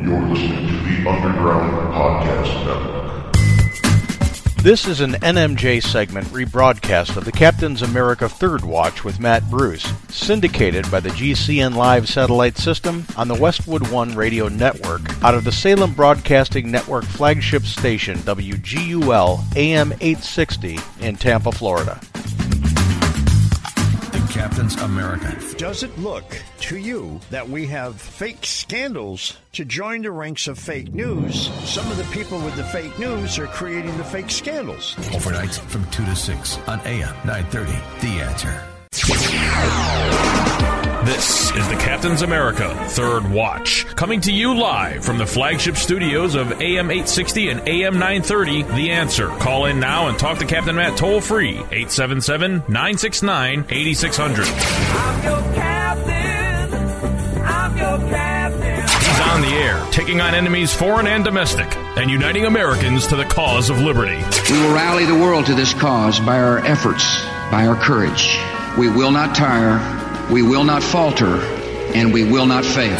You're listening to the Underground Podcast Network. This is an NMJ segment rebroadcast of the Captain's America Third Watch with Matt Bruce, syndicated by the GCN Live satellite system on the Westwood One radio network out of the Salem Broadcasting Network flagship station WGUL AM 860 in Tampa, Florida. America. Does it look to you that we have fake scandals to join the ranks of fake news? Some of the people with the fake news are creating the fake scandals. Overnights from 2 to 6 on AM 930. The answer. This is the Captain's America Third Watch, coming to you live from the flagship studios of AM 860 and AM 930. The answer. Call in now and talk to Captain Matt toll free 877 969 8600. He's on the air, taking on enemies foreign and domestic, and uniting Americans to the cause of liberty. We will rally the world to this cause by our efforts, by our courage. We will not tire, we will not falter, and we will not fail.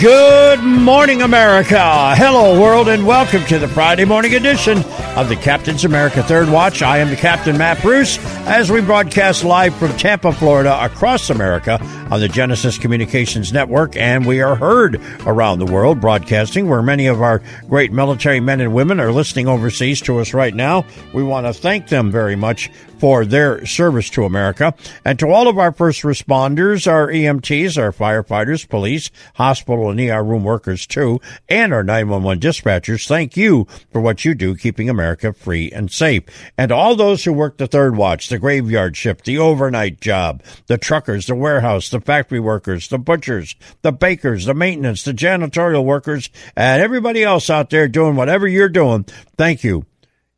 Good morning, America. Hello, world, and welcome to the Friday morning edition of the Captain's America Third Watch. I am the Captain Matt Bruce as we broadcast live from Tampa, Florida, across America on the Genesis Communications Network, and we are heard around the world broadcasting where many of our great military men and women are listening overseas to us right now. We want to thank them very much for their service to America. And to all of our first responders, our EMTs, our firefighters, police, hospital and ER room workers too, and our 911 dispatchers, thank you for what you do keeping America free and safe. And all those who work the third watch, the graveyard shift, the overnight job, the truckers, the warehouse, the factory workers, the butchers, the bakers, the maintenance, the janitorial workers, and everybody else out there doing whatever you're doing, thank you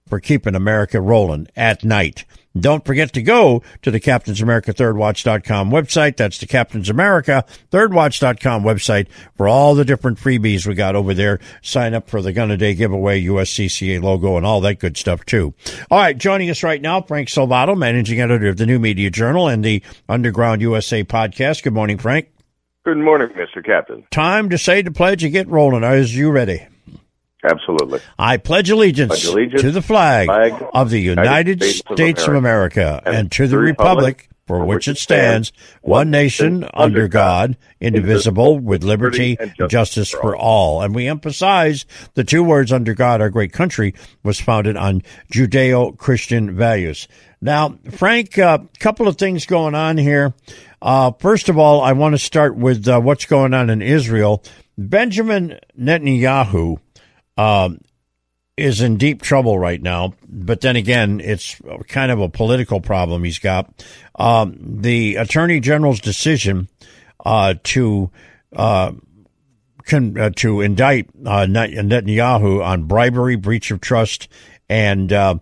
for keeping America rolling at night. Don't forget to go to the Captain's America Thirdwatch.com website. That's the Captain's America Thirdwatch.com website for all the different freebies we got over there. Sign up for the Gun a Day giveaway, USCCA logo, and all that good stuff too. All right, joining us right now, Frank Salvato, managing editor of the New Media Journal and the Underground USA podcast. Good morning, Frank. Good morning, Mr. Captain. Time to say the pledge and get rolling. Are you ready? Absolutely. I pledge allegiance, Pledge allegiance to the flag, flag of the United States, of America, and, to the republic for which it stands, one nation, under God, indivisible, with liberty and justice for all. And we emphasize the two words under God, our great country was founded on Judeo-Christian values. Now, Frank, a uh, couple of things going on here. Uh, first of all, I want to start with uh, what's going on in Israel. Benjamin Netanyahu, um, is in deep trouble right now. But then again, it's kind of a political problem he's got. Um, the attorney general's decision uh, to uh, con- uh, to indict uh, Netanyahu on bribery, breach of trust, and uh,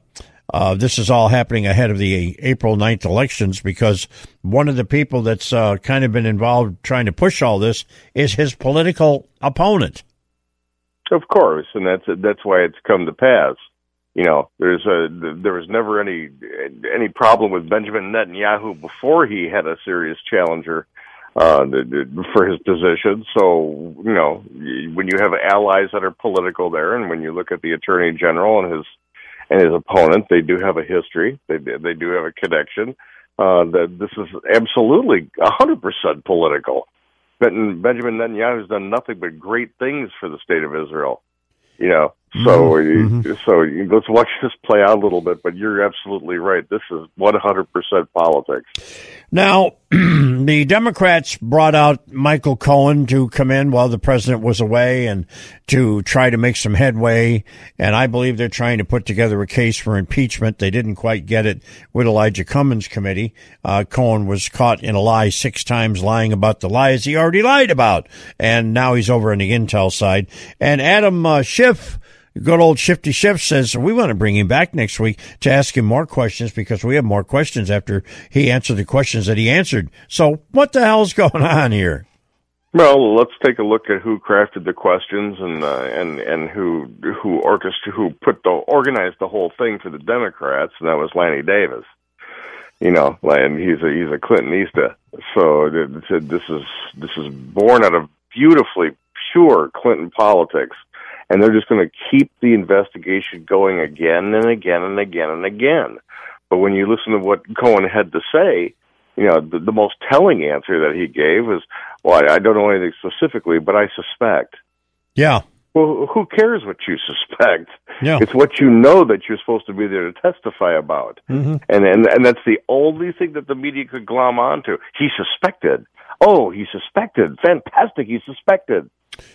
uh, this is all happening ahead of the April 9th elections because one of the people that's kind of been involved trying to push all this is his political opponent. Of course, and that's that's why it's come to pass. You know, there's a there was never any any problem with Benjamin Netanyahu before he had a serious challenger uh, for his position. So you know, when you have allies that are political there, and when you look at the attorney general and his and his opponent, they do have a history. They they do have a connection. Uh, that this is absolutely a hundred percent political. Benjamin Netanyahu has done nothing but great things for the state of Israel. You know, so mm-hmm. so let's watch this play out a little bit. But you're absolutely right. This is 100 percent politics. Now, the Democrats brought out Michael Cohen to come in while the president was away and to try to make some headway. And I believe they're trying to put together a case for impeachment. They didn't quite get it with Elijah Cummings' committee. Uh, Cohen was caught in a lie six times, lying about the lies he already lied about. And now he's over on the intel side. And Adam uh, Schiff good old Shifty Schiff says we want to bring him back next week to ask him more questions because we have more questions after he answered the questions that he answered. So what the hell's going on here? Well, let's take a look at who crafted the questions and uh, and and who who orchestrated who put the organized the whole thing for the Democrats, and that was Lanny Davis. You know, and he's a he's a Clintonista. So this is this is born out of beautifully pure Clinton politics and they're just going to keep the investigation going again and again and again and again. But when you listen to what Cohen had to say, you know, the, the most telling answer that he gave was, "Well, I, I don't know anything specifically, but I suspect." Yeah. Well, who cares what you suspect? Yeah. It's what you know that you're supposed to be there to testify about, mm-hmm. and and and that's the only thing that the media could glom onto. He suspected. Oh, he suspected. Fantastic. He suspected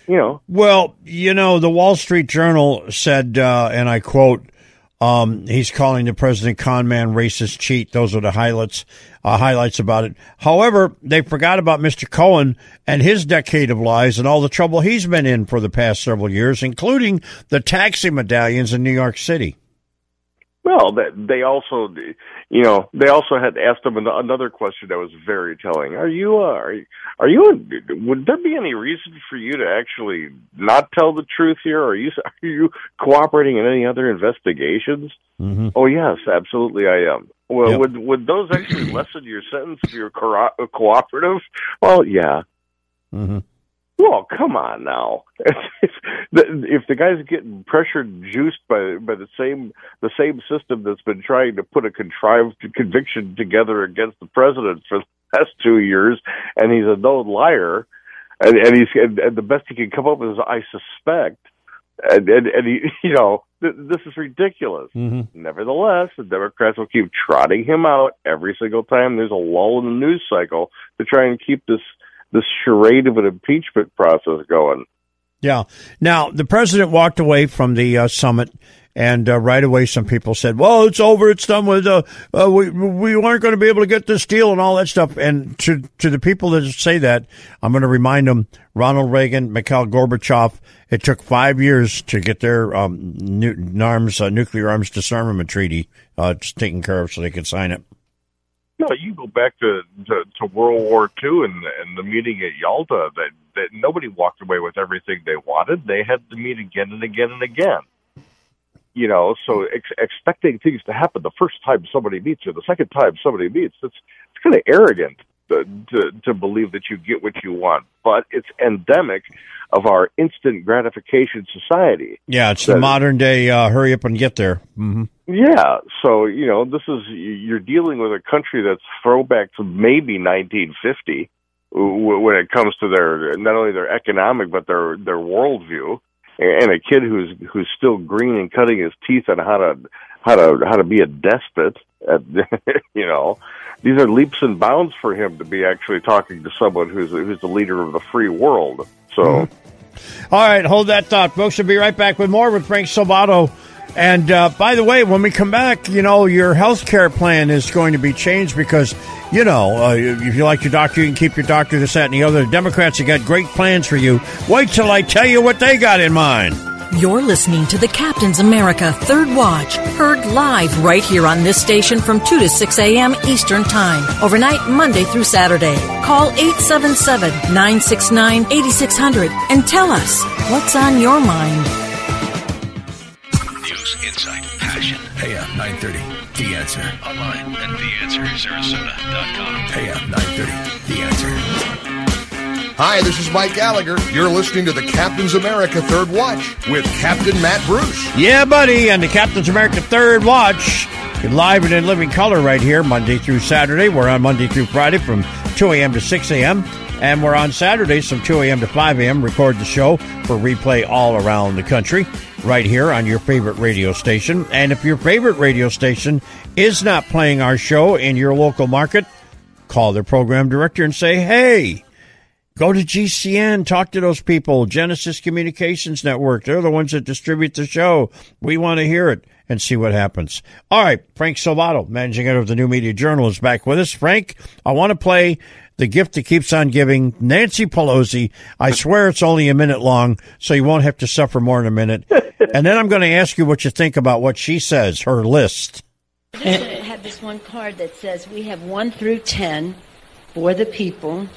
you know. Well, you know, the Wall Street Journal said, uh, and I quote, um, he's calling the president con man, racist, cheat. Those are the highlights, uh, highlights about it. However, they forgot about Mr. Cohen and his decade of lies and all the trouble he's been in for the past several years, including the taxi medallions in New York City. Well, they also, you know, they also had asked him another question that was very telling. Are you, uh, are you, are you, would there be any reason for you to actually not tell the truth here? Are you, are you cooperating in any other investigations? Mm-hmm. Oh yes, absolutely, I am. Well, yep. would would those actually lessen your sentence if you're co- cooperative? Well, yeah. Mm-hmm. Well, come on now. if, the, if the guy's getting pressured, juiced by by the same the same system that's been trying to put a contrived conviction together against the president for the past two years, and he's a known liar, and, and he's and, and the best he can come up with is I suspect, and and, and he, you know, th- this is ridiculous. Mm-hmm. Nevertheless, the Democrats will keep trotting him out every single time there's a lull in the news cycle to try and keep this this charade of an impeachment process going. Yeah. Now, the president walked away from the uh, summit, and uh, right away, some people said, "Well, it's over. It's done with. Uh, uh we we weren't going to be able to get this deal and all that stuff." And to to the people that say that, I'm going to remind them: Ronald Reagan, Mikhail Gorbachev. It took five years to get their um, arms, uh, nuclear arms disarmament treaty uh, taken care of, so they could sign it. No, you go back to, to to World War II and and the meeting at Yalta that that nobody walked away with everything they wanted. They had to meet again and again and again. You know, so ex- expecting things to happen the first time somebody meets or the second time somebody meets, it's it's kind of arrogant to, to believe that you get what you want. But it's endemic of our instant gratification society. Yeah, it's the modern day uh, hurry up and get there. Mm-hmm. Yeah, so you know, this is you're dealing with a country that's throwback to maybe 1950 when it comes to their not only their economic but their their worldview, and a kid who's who's still green and cutting his teeth on how to how to how to be a despot. At, you know, these are leaps and bounds for him to be actually talking to someone who's who's the leader of the free world. So. Mm-hmm. All right, hold that thought, folks. We'll be right back with more with Frank Salvato. And uh, by the way, when we come back, you know, your health care plan is going to be changed because, you know, uh, if you like your doctor, you can keep your doctor, this, that, and the other. The Democrats have got great plans for you. Wait till I tell you what they got in mind. You're listening to the Captain's America Third Watch, heard live right here on this station from 2 to 6 a.m. Eastern Time, overnight Monday through Saturday. Call 877 969 8600 and tell us what's on your mind. News, insight, passion. AM 930, The Answer. Online at TheAnswerSarasota.com. AM 930, The Answer. Hi, this is Mike Gallagher. You're listening to the Captain's America Third Watch with Captain Matt Bruce. Yeah, buddy, and the Captain's America Third Watch. Live and in living color right here, Monday through Saturday. We're on Monday through Friday from 2 a.m. to 6 a.m. And we're on Saturdays from 2 a.m. to 5 a.m. Record the show for replay all around the country, right here on your favorite radio station. And if your favorite radio station is not playing our show in your local market, call their program director and say, hey, Go to GCN, talk to those people, Genesis Communications Network. They're the ones that distribute the show. We want to hear it and see what happens. All right, Frank Salvato, managing editor of the New Media Journal, is back with us. Frank, I want to play the gift that keeps on giving. Nancy Pelosi. I swear it's only a minute long, so you won't have to suffer more than a minute. and then I'm going to ask you what you think about what she says, her list. I have this one card that says we have one through ten for the people.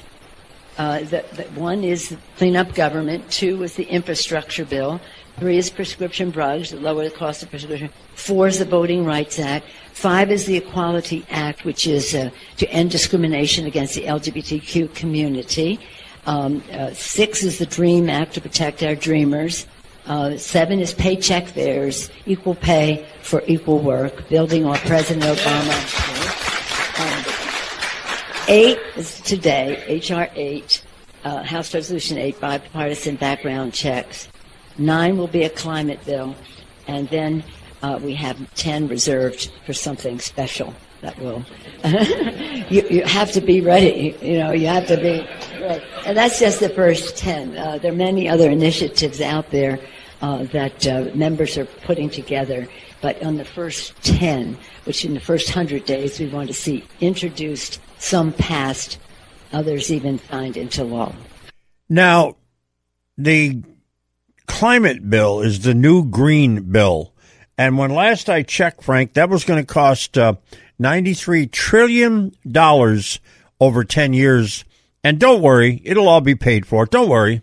Uh, the one is clean up government. Two is the infrastructure bill. Three is prescription drugs, that lower the cost of prescription. Four is the Voting Rights Act. Five is the Equality Act, which is uh, to end discrimination against the LGBTQ community. Um, uh, six is the Dream Act to protect our dreamers. Uh, seven is paycheck fairness, equal pay for equal work, building on President Obama. Eight is today, H.R. 8, uh, House Resolution 8, bipartisan background checks. Nine will be a climate bill. And then uh, we have 10 reserved for something special that will. you, you have to be ready. You know, you have to be ready. And that's just the first 10. Uh, there are many other initiatives out there uh, that uh, members are putting together. But on the first 10, which in the first 100 days we want to see introduced some passed, others even signed into law. Now, the climate bill is the new green bill. And when last I checked, Frank, that was going to cost uh, $93 trillion over 10 years. And don't worry, it'll all be paid for. Don't worry.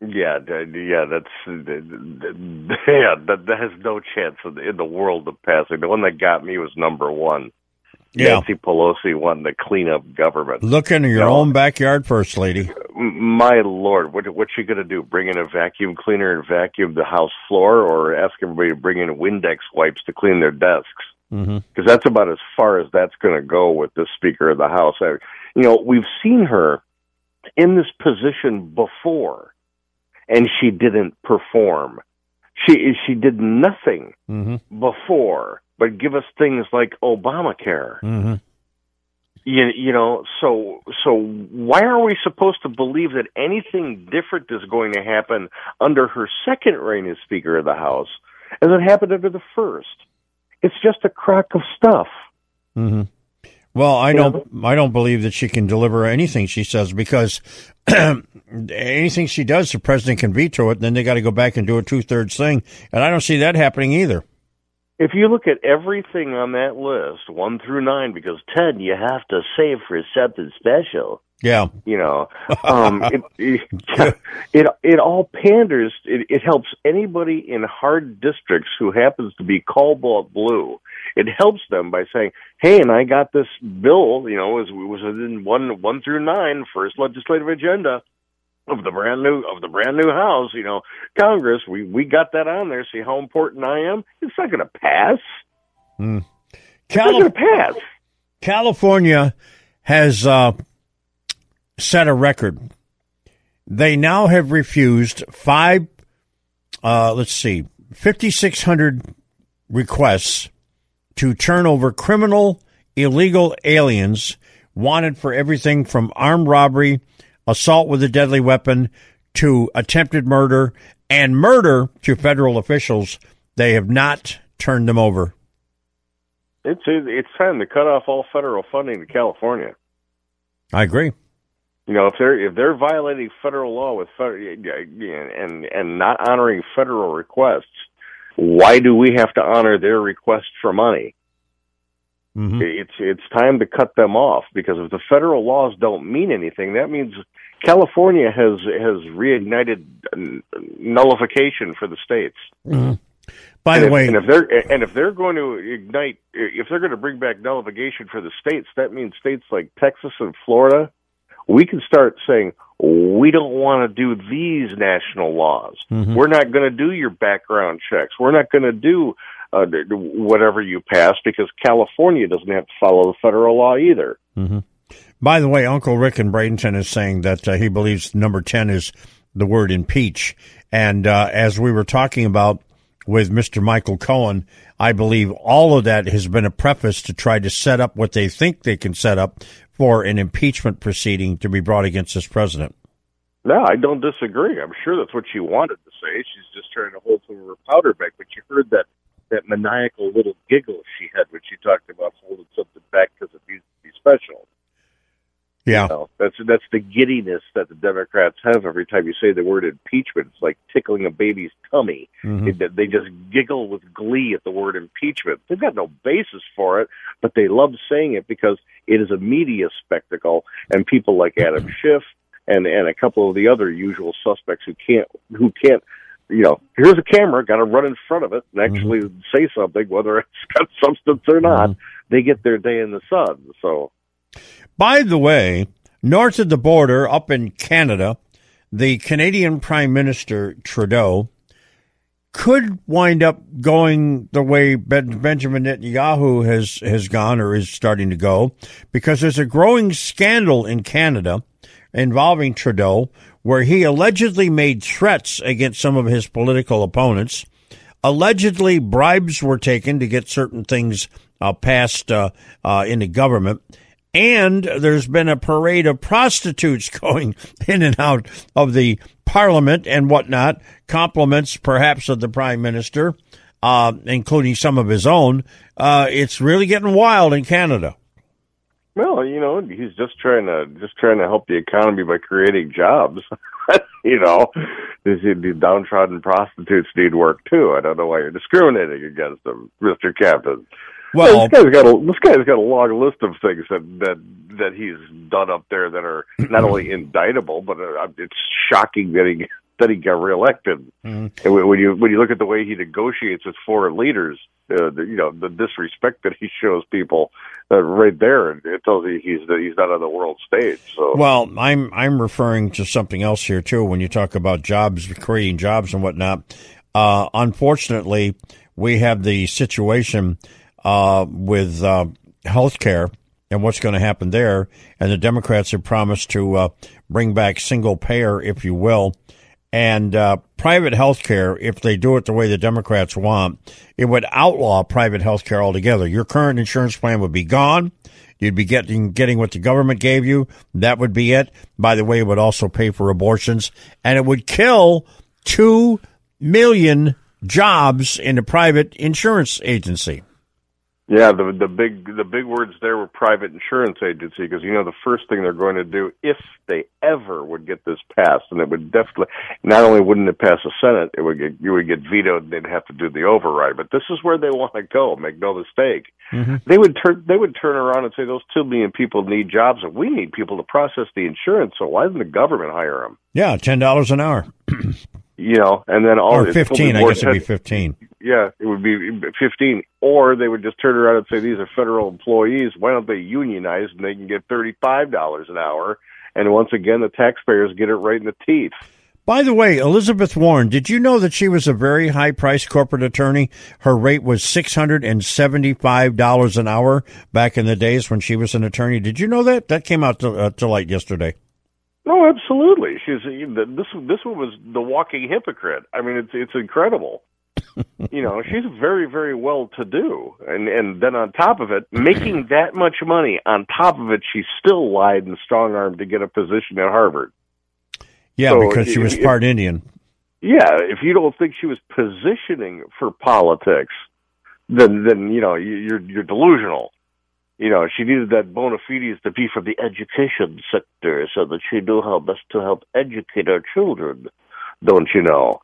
Yeah, yeah, that's yeah. That, that has no chance in the world of passing. The one that got me was number one. Yeah. Nancy Pelosi wanting to clean up government. Look in your You know, own backyard first, lady. My lord, what what's she going to do? Bring in a vacuum cleaner and vacuum the house floor, or ask everybody to bring in Windex wipes to clean their desks? Mm-hmm. Because that's about as far as that's going to go with the Speaker of the House. I, you know, we've seen her in this position before, and she didn't perform. She she did nothing Mm-hmm. before, but give us things like Obamacare. Mm-hmm. You, you know, so so why are we supposed to believe that anything different is going to happen under her second reign as Speaker of the House as it happened under the first? It's just a crock of stuff. Mm-hmm. Well, I don't. I don't believe that she can deliver anything she says because anything she does, the president can veto it. And then they got to go back and do a two thirds thing, and I don't see that happening either. If you look at everything on that list, one through nine, because ten you have to save for something special. Yeah. You know, um, it, it it it all panders. It, it helps anybody in hard districts who happens to be cobalt blue. It helps them by saying, "Hey, and I got this bill. You know, was was in one one through nine, first legislative agenda." Of the brand new of the brand new house, you know, Congress, we we got that on there. See how important I am. It's not going to pass. Mm. It's not going to pass. California has uh, set a record. They now have refused five, uh, let's see, 5,600 requests to turn over criminal, illegal aliens wanted for everything from armed robbery, assault with a deadly weapon, to attempted murder, and murder to federal officials. They have not turned them over. It's it's time to cut off all federal funding to California. I agree. You know, if they're if they're violating federal law with federal, and and not honoring federal requests, why do we have to honor their request for money? Mm-hmm. It's it's time to cut them off because if the federal laws don't mean anything, that means California has has reignited nullification for the states. Mhm. By and the if, way, and if they're and if they're going to ignite, if they're going to bring back nullification for the states, that means states like Texas and Florida, we can start saying we don't want to do these national laws. Mhm. We're not going to do your background checks. We're not going to do uh, whatever you pass because California doesn't have to follow the federal law either. hmm By the way, Uncle Rick in Bradenton is saying that uh, he believes number 10 is the word impeach. And uh, as we were talking about with Mr. Michael Cohen, I believe all of that has been a preface to try to set up what they think they can set up for an impeachment proceeding to be brought against this president. No, I don't disagree. I'm sure that's what she wanted to say. She's just trying to hold some of her powder back. But you heard that that maniacal little giggle she had when she talked about holding something back because it needs to be special. Yeah. You know, that's that's the giddiness that the Democrats have every time you say the word impeachment. It's like tickling a baby's tummy. Mhm. It- they just giggle with glee at the word impeachment. They've got no basis for it, but they love saying it because it is a media spectacle, and people like Adam Schiff and and a couple of the other usual suspects who can't who can't. You know, here's a camera, got to run in front of it and mm-hmm. actually say something, whether it's got substance or not. Mm-hmm. They get their day in the sun. So, By the way, north of the border, up in Canada, the Canadian Prime Minister Trudeau could wind up going the way ben- Benjamin Netanyahu has has gone or is starting to go, because there's a growing scandal in Canada involving Trudeau, where he allegedly made threats against some of his political opponents. Allegedly, bribes were taken to get certain things uh, passed uh, uh, in the government. And there's been a parade of prostitutes going in and out of the parliament and whatnot, compliments perhaps of the prime minister, uh, including some of his own. Uh, it's really getting wild in Canada. Well, you know, he's just trying to just trying to help the economy by creating jobs. you know, these, these downtrodden prostitutes need work too. I don't know why you're discriminating against them, Mister Captain. Well- this guy's got a this guy's got a long list of things that that that he's done up there that are not only indictable, but uh, it's shocking that he that he got reelected. And when when you when you look at the way he negotiates with foreign leaders, uh, the, you know the disrespect that he shows people, uh, right there, it tells you he's he's not on the world stage. So Well, I'm I'm referring to something else here too. When you talk about jobs, creating jobs and whatnot, uh, unfortunately, we have the situation uh, with uh, healthcare and what's going to happen there. And the Democrats have promised to uh, bring back single payer, if you will, and uh, private health care. If they do it the way the Democrats want, it would outlaw private health care altogether. Your current insurance plan would be gone. You'd be getting getting what the government gave you. That would be it. By the way, it would also pay for abortions, and it would kill two million jobs in the private insurance agency. Yeah, the the big the big words there were private insurance agency because you know the first thing they're going to do if they ever would get this passed, and it would definitely not only wouldn't it pass the Senate, it would get you would get vetoed, and they'd have to do the override. But this is where they want to go. Make no mistake. Mm-hmm. They would turn they would turn around and say those two million people need jobs, and we need people to process the insurance. So why doesn't the government hire them? Yeah, ten dollars an hour You know, and then all or fifteen. I guess it'd be fifteen. yeah, it would be 15. Or they would just turn around and say, these are federal employees. Why don't they unionize and they can get $35 an hour? And once again, the taxpayers get it right in the teeth. By the way, Elizabeth Warren, did you know that she was a very high priced corporate attorney? Her rate was $675 an hour back in the days when she was an attorney. Did you know that? That came out to, uh, to light yesterday. No, absolutely. She's this. This one was the walking hypocrite. I mean, it's it's incredible. you know, she's very very well to do, and and then on top of it, making that much money. On top of it, she still lied and strong armed to get a position at Harvard. Yeah, So, because she was if- part Indian. Yeah, if you don't think she was positioning for politics, then then you know you- you're you're delusional. You know, she needed that bona fides to be from the education sector so that she knew how best to help educate our children. Don't you know?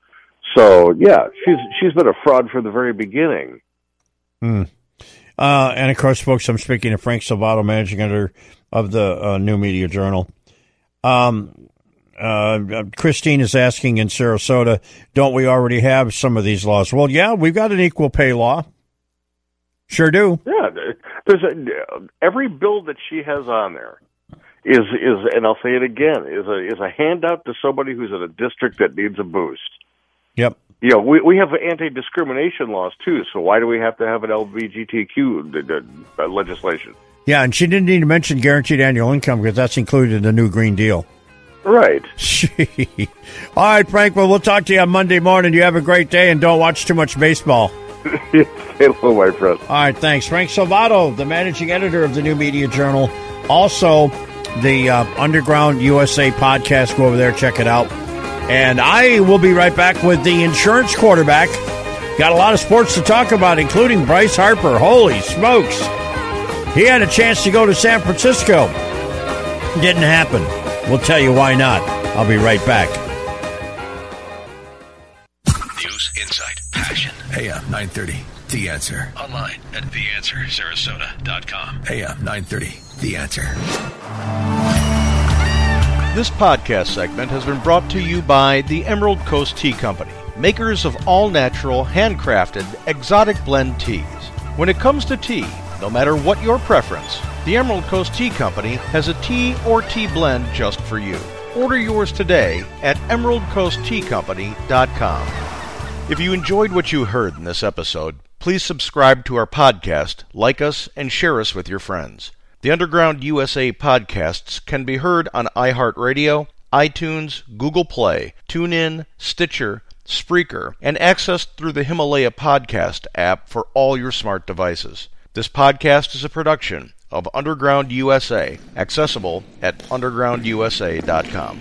So yeah, she's she's been a fraud from the very beginning. Hmm. Uh, and of course, folks, I'm speaking to Frank Salvato, managing editor of the uh, New Media Journal. Um, Uh, Christine is asking in Sarasota, don't we already have some of these laws? Well, yeah, we've got an equal pay law. Sure do. Yeah, there's a, every bill that she has on there is is, and I'll say it again, is a is a handout to somebody who's in a district that needs a boost. Yep. You know, we we have anti discrimination laws too. So why do we have to have an LGBTQ uh, legislation? Yeah, and she didn't need to mention guaranteed annual income because that's included in the new Green Deal. Right. All right, Frank. Well, we'll talk to you on Monday morning. You have a great day and don't watch too much baseball. Hello, my friend. All right, thanks. Frank Salvato, the managing editor of the New Media Journal. Also, the uh, Underground USA podcast. Go over there, check it out. And I will be right back with the insurance quarterback. Got a lot of sports to talk about, including Bryce Harper. Holy smokes. He had a chance to go to San Francisco. Didn't happen. We'll tell you why not. I'll be right back. AM 930. The Answer. Online at theanswersarasota.com. AM 930. The Answer. This podcast segment has been brought to you by the Emerald Coast Tea Company, makers of all natural, handcrafted, exotic blend teas. When it comes to tea, no matter what your preference, the Emerald Coast Tea Company has a tea or tea blend just for you. Order yours today at emeraldcoastteacompany.com. If you enjoyed what you heard in this episode, please subscribe to our podcast, like us, and share us with your friends. The Underground USA podcasts can be heard on iHeartRadio, iTunes, Google Play, TuneIn, Stitcher, Spreaker, and accessed through the Himalaya Podcast app for all your smart devices. This podcast is a production of Underground USA, accessible at undergroundusa.com.